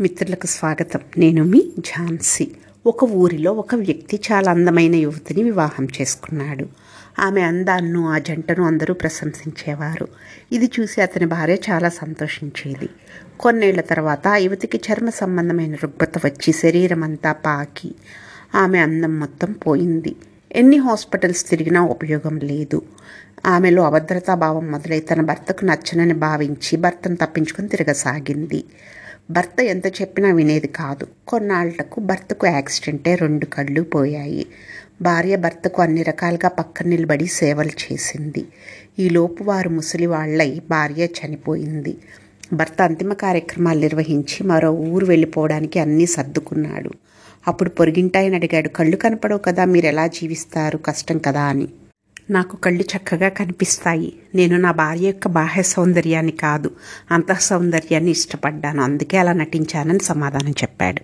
మిత్రులకు స్వాగతం. నేను మీ ఝాన్సీ. ఒక ఊరిలో ఒక వ్యక్తి చాలా అందమైన యువతిని వివాహం చేసుకున్నాడు. ఆమె అందాన్ని ఆ జంటను అందరూ ప్రశంసించేవారు. ఇది చూసి అతని భార్య చాలా సంతోషించేది. కొన్నేళ్ళ తర్వాత ఆ యువతికి చర్మ సంబంధమైన రుగ్మత వచ్చి శరీరం అంతా పాకి ఆమె అందం మొత్తం పోయింది. ఎన్ని హాస్పిటల్స్ తిరిగినా ఉపయోగం లేదు. ఆమెలో అభద్రతా భావం మొదలై తన భర్తకు నచ్చనని భావించి భర్తను తప్పించుకొని తిరగసాగింది. భర్త ఎంత చెప్పినా వినేది కాదు. కొన్నాళ్ళకు భర్తకు యాక్సిడెంటే రెండు కళ్ళు పోయాయి. భార్య భర్తకు అన్ని రకాలుగా పక్కన నిలబడి సేవలు చేసింది. ఈలోపు వారు ముసలి వాళ్ళై భార్య చనిపోయింది. భర్త అంతిమ కార్యక్రమాలు నిర్వహించి మరో ఊరు వెళ్ళిపోవడానికి అన్నీ సర్దుకున్నాడు. అప్పుడు పొరిగింటాయని అడిగాడు. కళ్ళు కనపడవు కదా మీరు ఎలా జీవిస్తారు? కష్టం కదా అని. నాకు కళ్ళు చక్కగా కనిపిస్తాయి. నేను నా భార్య యొక్క బాహ్య సౌందర్యాన్ని కాదు అంతః సౌందర్యాన్ని ఇష్టపడ్డాను. అందుకే అలా నటించానని సమాధానం చెప్పాడు.